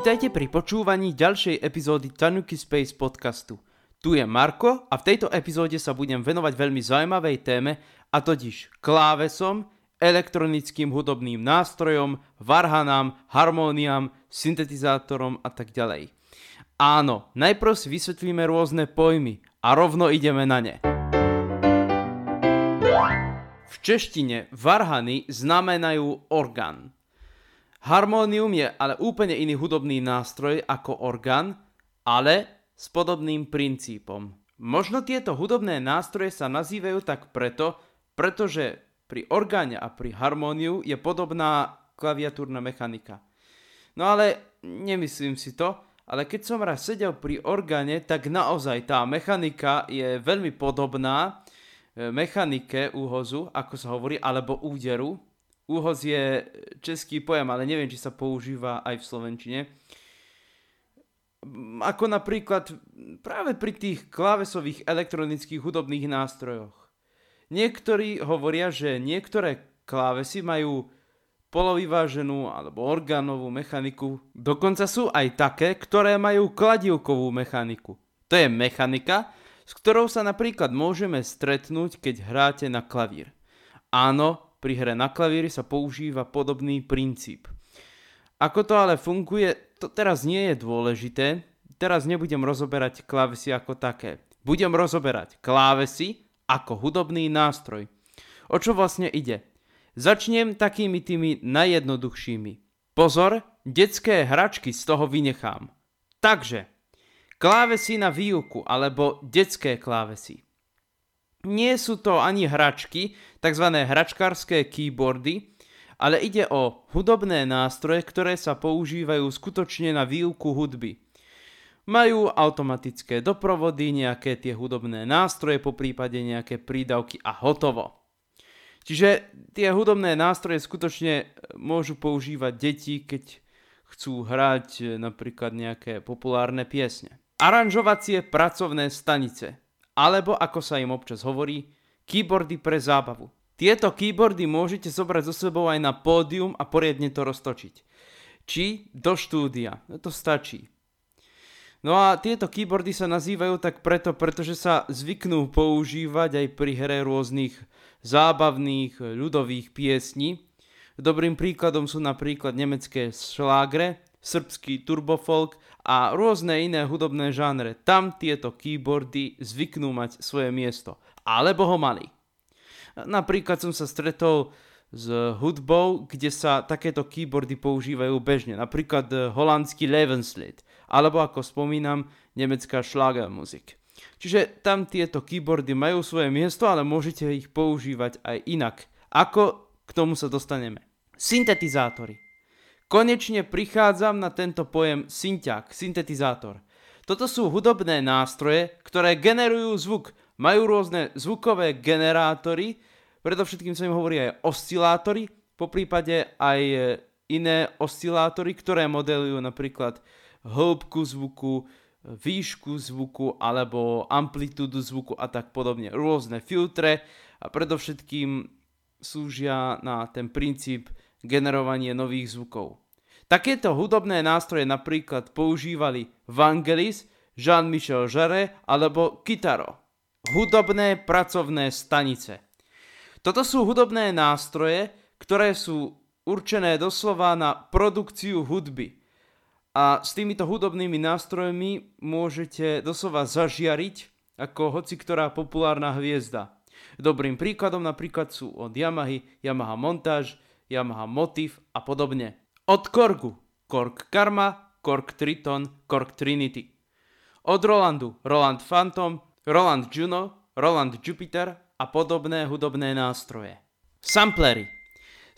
Vítajte pri počúvaní ďalšej epizódy Tanuki Space podcastu. Tu je Marko a v tejto epizóde sa budem venovať veľmi zaujímavej téme a totiž klávesom, elektronickým hudobným nástrojom, varhanám, harmóniám, syntetizátorom a tak ďalej. Áno, najprv si vysvetlíme rôzne pojmy a rovno ideme na ne. V češtine varhany znamenajú orgán. Harmonium je ale úplne iný hudobný nástroj ako orgán, ale s podobným princípom. Možno tieto hudobné nástroje sa nazývajú tak preto, pretože pri orgáne a pri harmóniu je podobná klaviatúrna mechanika. No ale nemyslím si to, ale keď som raz sedel pri orgáne, tak naozaj tá mechanika je veľmi podobná e, mechanike úhozu, ako sa hovorí, alebo úderu, Úhoz je český pojem, ale neviem, či sa používa aj v Slovenčine. Ako napríklad práve pri tých klávesových elektronických hudobných nástrojoch. Niektorí hovoria, že niektoré klávesy majú polovyváženú alebo orgánovú mechaniku. Dokonca sú aj také, ktoré majú kladivkovú mechaniku. To je mechanika, s ktorou sa napríklad môžeme stretnúť, keď hráte na klavír. Áno, pri hre na klavíri sa používa podobný princíp. Ako to ale funguje, to teraz nie je dôležité. Teraz nebudem rozoberať klávesy ako také. Budem rozoberať klávesy ako hudobný nástroj. O čo vlastne ide? Začnem takými tými najjednoduchšími. Pozor, detské hračky z toho vynechám. Takže, klávesy na výuku alebo detské klávesy. Nie sú to ani hračky, tzv. hračkárske keyboardy, ale ide o hudobné nástroje, ktoré sa používajú skutočne na výuku hudby. Majú automatické doprovody, nejaké tie hudobné nástroje, po prípade nejaké prídavky a hotovo. Čiže tie hudobné nástroje skutočne môžu používať deti, keď chcú hrať napríklad nejaké populárne piesne. Aranžovacie pracovné stanice alebo ako sa im občas hovorí, keyboardy pre zábavu. Tieto keyboardy môžete zobrať so sebou aj na pódium a poriadne to roztočiť. Či do štúdia. No to stačí. No a tieto keyboardy sa nazývajú tak preto, pretože sa zvyknú používať aj pri hre rôznych zábavných ľudových piesní. Dobrým príkladom sú napríklad nemecké šlágre, srbský turbofolk a rôzne iné hudobné žánre. Tam tieto keyboardy zvyknú mať svoje miesto. Alebo ho mali. Napríklad som sa stretol s hudbou, kde sa takéto keyboardy používajú bežne. Napríklad holandský Lebenslied. Alebo ako spomínam, nemecká Schlagermusik. Čiže tam tieto keyboardy majú svoje miesto, ale môžete ich používať aj inak. Ako k tomu sa dostaneme? Syntetizátory. Konečne prichádzam na tento pojem synťák, syntetizátor. Toto sú hudobné nástroje, ktoré generujú zvuk. Majú rôzne zvukové generátory, predovšetkým sa im hovorí aj oscilátory, po prípade aj iné oscilátory, ktoré modelujú napríklad hĺbku zvuku, výšku zvuku alebo amplitúdu zvuku a tak podobne. Rôzne filtre a predovšetkým slúžia na ten princíp generovanie nových zvukov. Takéto hudobné nástroje napríklad používali Vangelis, Jean-Michel Jarre alebo Kitaro. Hudobné pracovné stanice. Toto sú hudobné nástroje, ktoré sú určené doslova na produkciu hudby. A s týmito hudobnými nástrojmi môžete doslova zažiariť ako hoci ktorá populárna hviezda. Dobrým príkladom napríklad sú od Yamahy, Yamaha Montage, Yamaha Motiv a podobne. Od Korgu Korg Karma, Korg Triton, Korg Trinity. Od Rolandu Roland Phantom, Roland Juno, Roland Jupiter a podobné hudobné nástroje. Samplery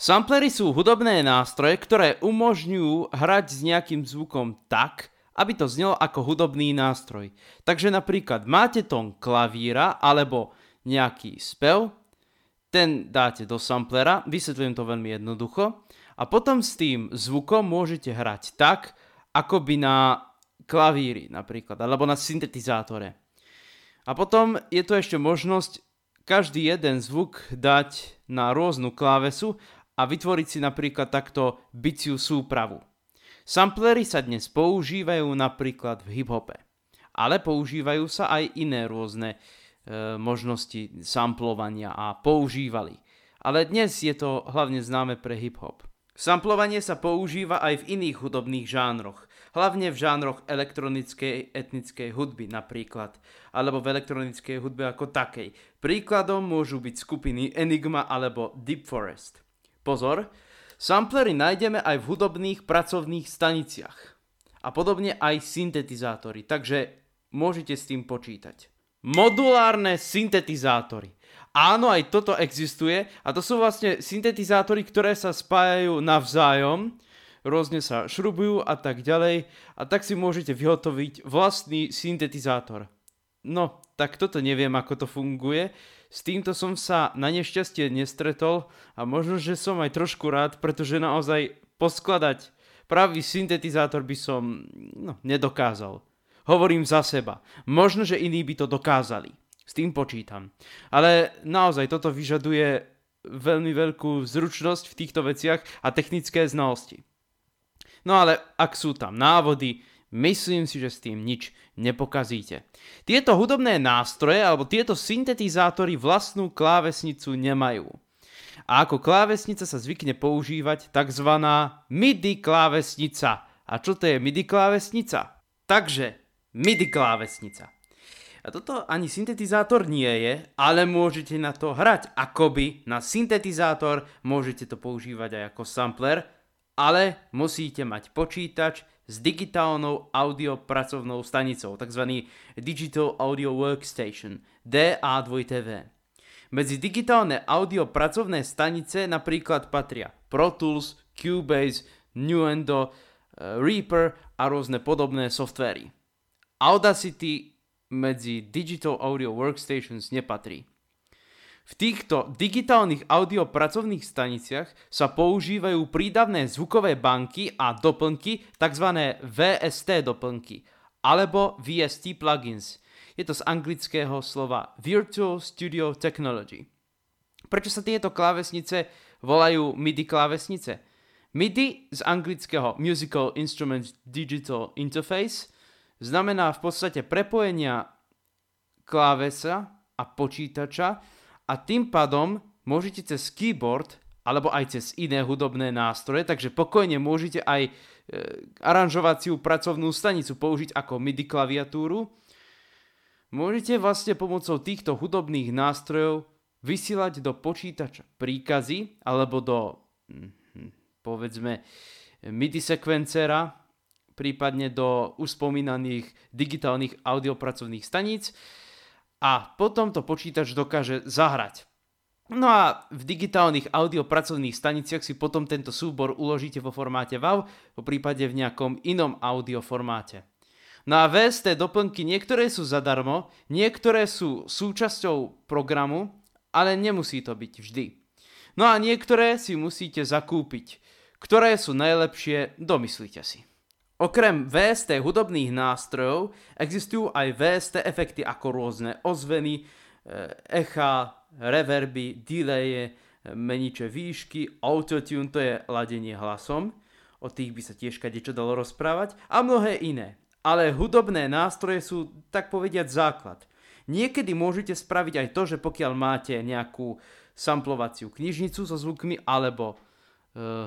Samplery sú hudobné nástroje, ktoré umožňujú hrať s nejakým zvukom tak, aby to znelo ako hudobný nástroj. Takže napríklad máte tón klavíra alebo nejaký spev, ten dáte do samplera, vysvetlím to veľmi jednoducho, a potom s tým zvukom môžete hrať tak, ako by na klavíri napríklad, alebo na syntetizátore. A potom je tu ešte možnosť každý jeden zvuk dať na rôznu klávesu a vytvoriť si napríklad takto biciu súpravu. Samplery sa dnes používajú napríklad v hip-hope, ale používajú sa aj iné rôzne e, možnosti samplovania a používali. Ale dnes je to hlavne známe pre hip-hop. Samplovanie sa používa aj v iných hudobných žánroch, hlavne v žánroch elektronickej etnickej hudby napríklad, alebo v elektronickej hudbe ako takej. Príkladom môžu byť skupiny Enigma alebo Deep Forest. Pozor, Samplery nájdeme aj v hudobných pracovných staniciach. A podobne aj syntetizátory, takže môžete s tým počítať. Modulárne syntetizátory. Áno, aj toto existuje a to sú vlastne syntetizátory, ktoré sa spájajú navzájom, rôzne sa šrubujú a tak ďalej a tak si môžete vyhotoviť vlastný syntetizátor. No, tak toto neviem, ako to funguje, s týmto som sa na nešťastie nestretol a možno, že som aj trošku rád, pretože naozaj poskladať pravý syntetizátor by som no, nedokázal. Hovorím za seba. Možno, že iní by to dokázali. S tým počítam. Ale naozaj toto vyžaduje veľmi veľkú zručnosť v týchto veciach a technické znalosti. No ale ak sú tam návody, Myslím si, že s tým nič nepokazíte. Tieto hudobné nástroje alebo tieto syntetizátory vlastnú klávesnicu nemajú. A ako klávesnica sa zvykne používať tzv. MIDI klávesnica. A čo to je MIDI klávesnica? Takže MIDI klávesnica. A toto ani syntetizátor nie je, ale môžete na to hrať. Akoby na syntetizátor môžete to používať aj ako sampler, ale musíte mať počítač s digitálnou audio pracovnou stanicou, tzv. Digital Audio Workstation, DA2TV. Medzi digitálne audio pracovné stanice napríklad patria Pro Tools, Cubase, Nuendo, eh, Reaper a rôzne podobné softvery. Audacity medzi Digital Audio Workstations nepatrí. V týchto digitálnych audiopracovných staniciach sa používajú prídavné zvukové banky a doplnky, tzv. VST doplnky, alebo VST plugins. Je to z anglického slova Virtual Studio Technology. Prečo sa tieto klávesnice volajú MIDI klávesnice? MIDI z anglického Musical Instrument Digital Interface znamená v podstate prepojenia klávesa a počítača a tým pádom môžete cez keyboard alebo aj cez iné hudobné nástroje, takže pokojne môžete aj e, aranžovaciu pracovnú stanicu použiť ako MIDI klaviatúru. Môžete vlastne pomocou týchto hudobných nástrojov vysielať do počítača príkazy alebo do hm, povedzme MIDI sekvencera, prípadne do už spomínaných digitálnych audiopracovných staníc a potom to počítač dokáže zahrať. No a v digitálnych audiopracovných staniciach si potom tento súbor uložíte vo formáte WAV, po prípade v nejakom inom audio formáte. No a VST doplnky niektoré sú zadarmo, niektoré sú súčasťou programu, ale nemusí to byť vždy. No a niektoré si musíte zakúpiť. Ktoré sú najlepšie, domyslite si. Okrem VST hudobných nástrojov existujú aj VST efekty ako rôzne ozveny, eh, echa, reverby, delaye, meniče výšky, autotune, to je ladenie hlasom, o tých by sa tiež kadečo dalo rozprávať, a mnohé iné. Ale hudobné nástroje sú, tak povediať, základ. Niekedy môžete spraviť aj to, že pokiaľ máte nejakú samplovaciu knižnicu so zvukmi, alebo uh,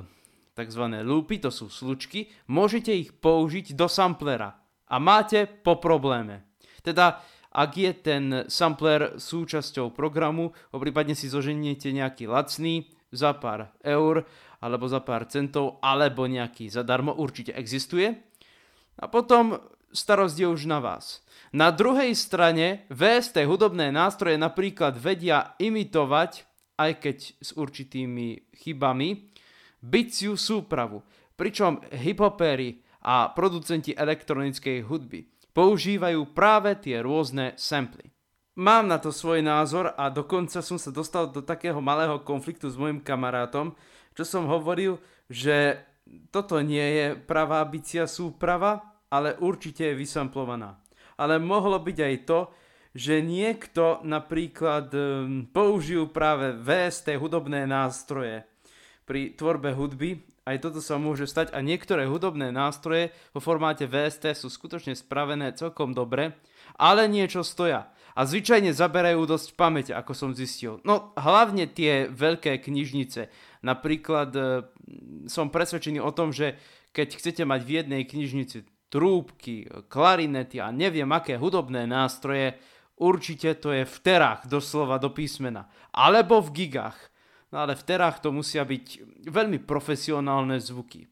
tzv. loopy, to sú slučky, môžete ich použiť do samplera a máte po probléme. Teda ak je ten sampler súčasťou programu, prípadne si zoženiete nejaký lacný za pár eur alebo za pár centov, alebo nejaký zadarmo, určite existuje. A potom starosť je už na vás. Na druhej strane VST hudobné nástroje napríklad vedia imitovať, aj keď s určitými chybami, biciu súpravu, pričom hiphopery a producenti elektronickej hudby používajú práve tie rôzne samply. Mám na to svoj názor a dokonca som sa dostal do takého malého konfliktu s mojim kamarátom, čo som hovoril, že toto nie je pravá bicia súprava, ale určite je vysamplovaná. Ale mohlo byť aj to, že niekto napríklad um, použijú práve VST hudobné nástroje pri tvorbe hudby aj toto sa môže stať a niektoré hudobné nástroje vo formáte VST sú skutočne spravené celkom dobre, ale niečo stoja. A zvyčajne zaberajú dosť pamäť, ako som zistil. No hlavne tie veľké knižnice. Napríklad e, som presvedčený o tom, že keď chcete mať v jednej knižnici trúbky, klarinety a neviem aké hudobné nástroje, určite to je v terách doslova do písmena. Alebo v gigách. No ale v terách to musia byť veľmi profesionálne zvuky.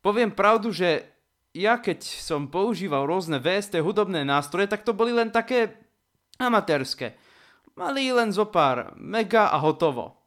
Poviem pravdu, že ja keď som používal rôzne VST hudobné nástroje, tak to boli len také amatérske. Mali len zo pár mega a hotovo.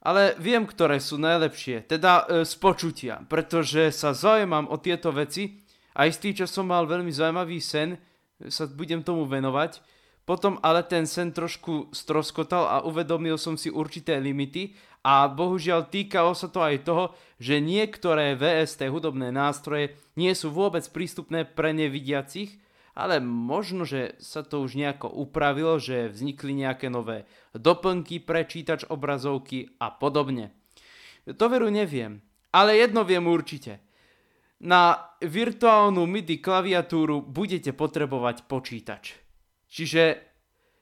Ale viem, ktoré sú najlepšie, teda e, z počutia, pretože sa zaujímam o tieto veci a istý čas som mal veľmi zaujímavý sen, sa budem tomu venovať, potom ale ten sen trošku stroskotal a uvedomil som si určité limity a bohužiaľ týkalo sa to aj toho, že niektoré VST hudobné nástroje nie sú vôbec prístupné pre nevidiacich ale možno, že sa to už nejako upravilo, že vznikli nejaké nové doplnky pre čítač obrazovky a podobne. To veru neviem, ale jedno viem určite. Na virtuálnu MIDI klaviatúru budete potrebovať počítač. Čiže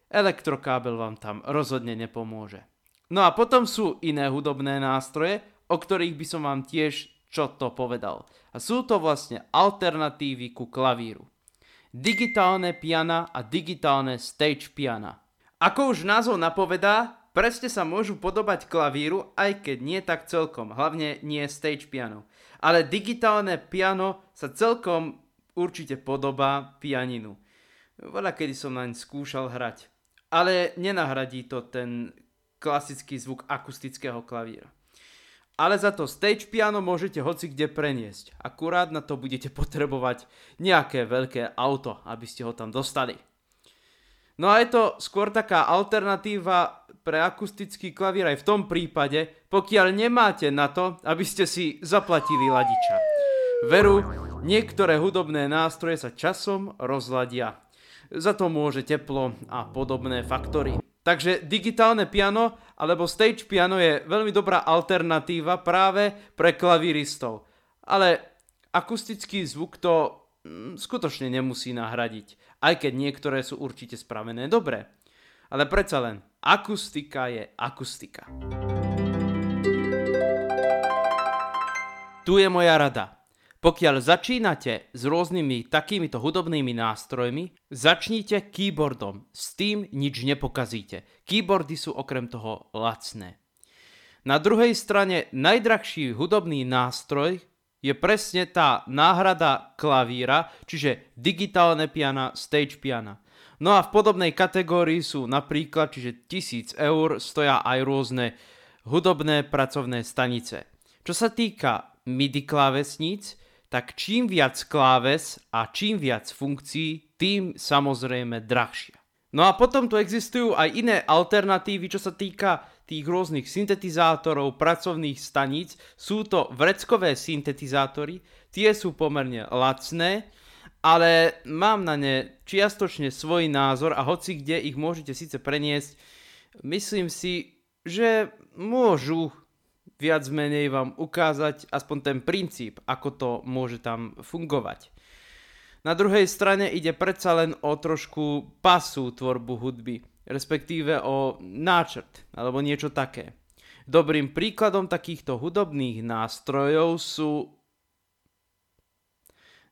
elektrokábel vám tam rozhodne nepomôže. No a potom sú iné hudobné nástroje, o ktorých by som vám tiež čo to povedal. A sú to vlastne alternatívy ku klavíru digitálne piana a digitálne stage piana. Ako už názov napovedá, presne sa môžu podobať klavíru, aj keď nie tak celkom, hlavne nie stage piano. Ale digitálne piano sa celkom určite podobá pianinu. Veľa kedy som naň skúšal hrať. Ale nenahradí to ten klasický zvuk akustického klavíra ale za to stage piano môžete hoci kde preniesť. Akurát na to budete potrebovať nejaké veľké auto, aby ste ho tam dostali. No a je to skôr taká alternatíva pre akustický klavír aj v tom prípade, pokiaľ nemáte na to, aby ste si zaplatili ladiča. Veru, niektoré hudobné nástroje sa časom rozladia. Za to môže teplo a podobné faktory. Takže digitálne piano alebo stage piano je veľmi dobrá alternatíva práve pre klavíristov. Ale akustický zvuk to mm, skutočne nemusí nahradiť, aj keď niektoré sú určite spravené dobre. Ale predsa len, akustika je akustika. Tu je moja rada. Pokiaľ začínate s rôznymi takýmito hudobnými nástrojmi, začnite keyboardom. S tým nič nepokazíte. Keyboardy sú okrem toho lacné. Na druhej strane najdrahší hudobný nástroj je presne tá náhrada klavíra, čiže digitálne piana, stage piana. No a v podobnej kategórii sú napríklad, čiže 1000 eur stoja aj rôzne hudobné pracovné stanice. Čo sa týka MIDI klávesníc, tak čím viac kláves a čím viac funkcií, tým samozrejme drahšia. No a potom tu existujú aj iné alternatívy, čo sa týka tých rôznych syntetizátorov, pracovných staníc. Sú to vreckové syntetizátory, tie sú pomerne lacné, ale mám na ne čiastočne svoj názor a hoci kde ich môžete síce preniesť, myslím si, že môžu viac menej vám ukázať aspoň ten princíp, ako to môže tam fungovať. Na druhej strane ide predsa len o trošku pasu tvorbu hudby, respektíve o náčrt alebo niečo také. Dobrým príkladom takýchto hudobných nástrojov sú...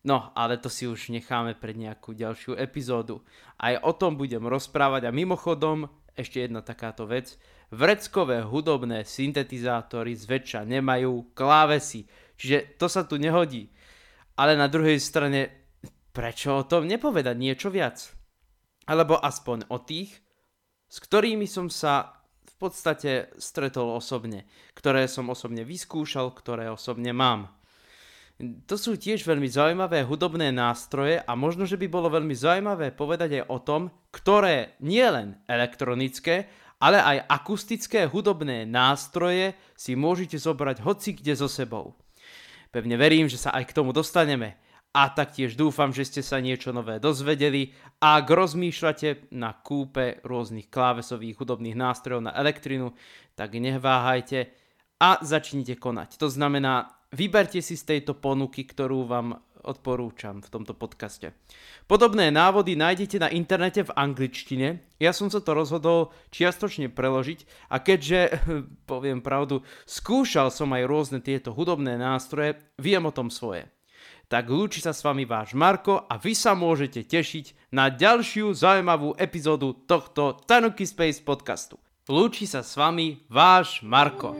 No, ale to si už necháme pre nejakú ďalšiu epizódu. Aj o tom budem rozprávať a mimochodom, ešte jedna takáto vec, vreckové hudobné syntetizátory zväčša nemajú klávesy, čiže to sa tu nehodí. Ale na druhej strane, prečo o tom nepovedať niečo viac? Alebo aspoň o tých, s ktorými som sa v podstate stretol osobne, ktoré som osobne vyskúšal, ktoré osobne mám. To sú tiež veľmi zaujímavé hudobné nástroje a možno, že by bolo veľmi zaujímavé povedať aj o tom, ktoré nielen elektronické, ale aj akustické hudobné nástroje si môžete zobrať hoci kde so sebou. Pevne verím, že sa aj k tomu dostaneme. A taktiež dúfam, že ste sa niečo nové dozvedeli. A ak rozmýšľate na kúpe rôznych klávesových hudobných nástrojov na elektrinu, tak neváhajte a začnite konať. To znamená, vyberte si z tejto ponuky, ktorú vám odporúčam v tomto podcaste. Podobné návody nájdete na internete v angličtine. Ja som sa to rozhodol čiastočne preložiť a keďže, poviem pravdu, skúšal som aj rôzne tieto hudobné nástroje, viem o tom svoje. Tak lúči sa s vami váš Marko a vy sa môžete tešiť na ďalšiu zaujímavú epizódu tohto Tanuki Space podcastu. Lúči sa s vami váš Marko.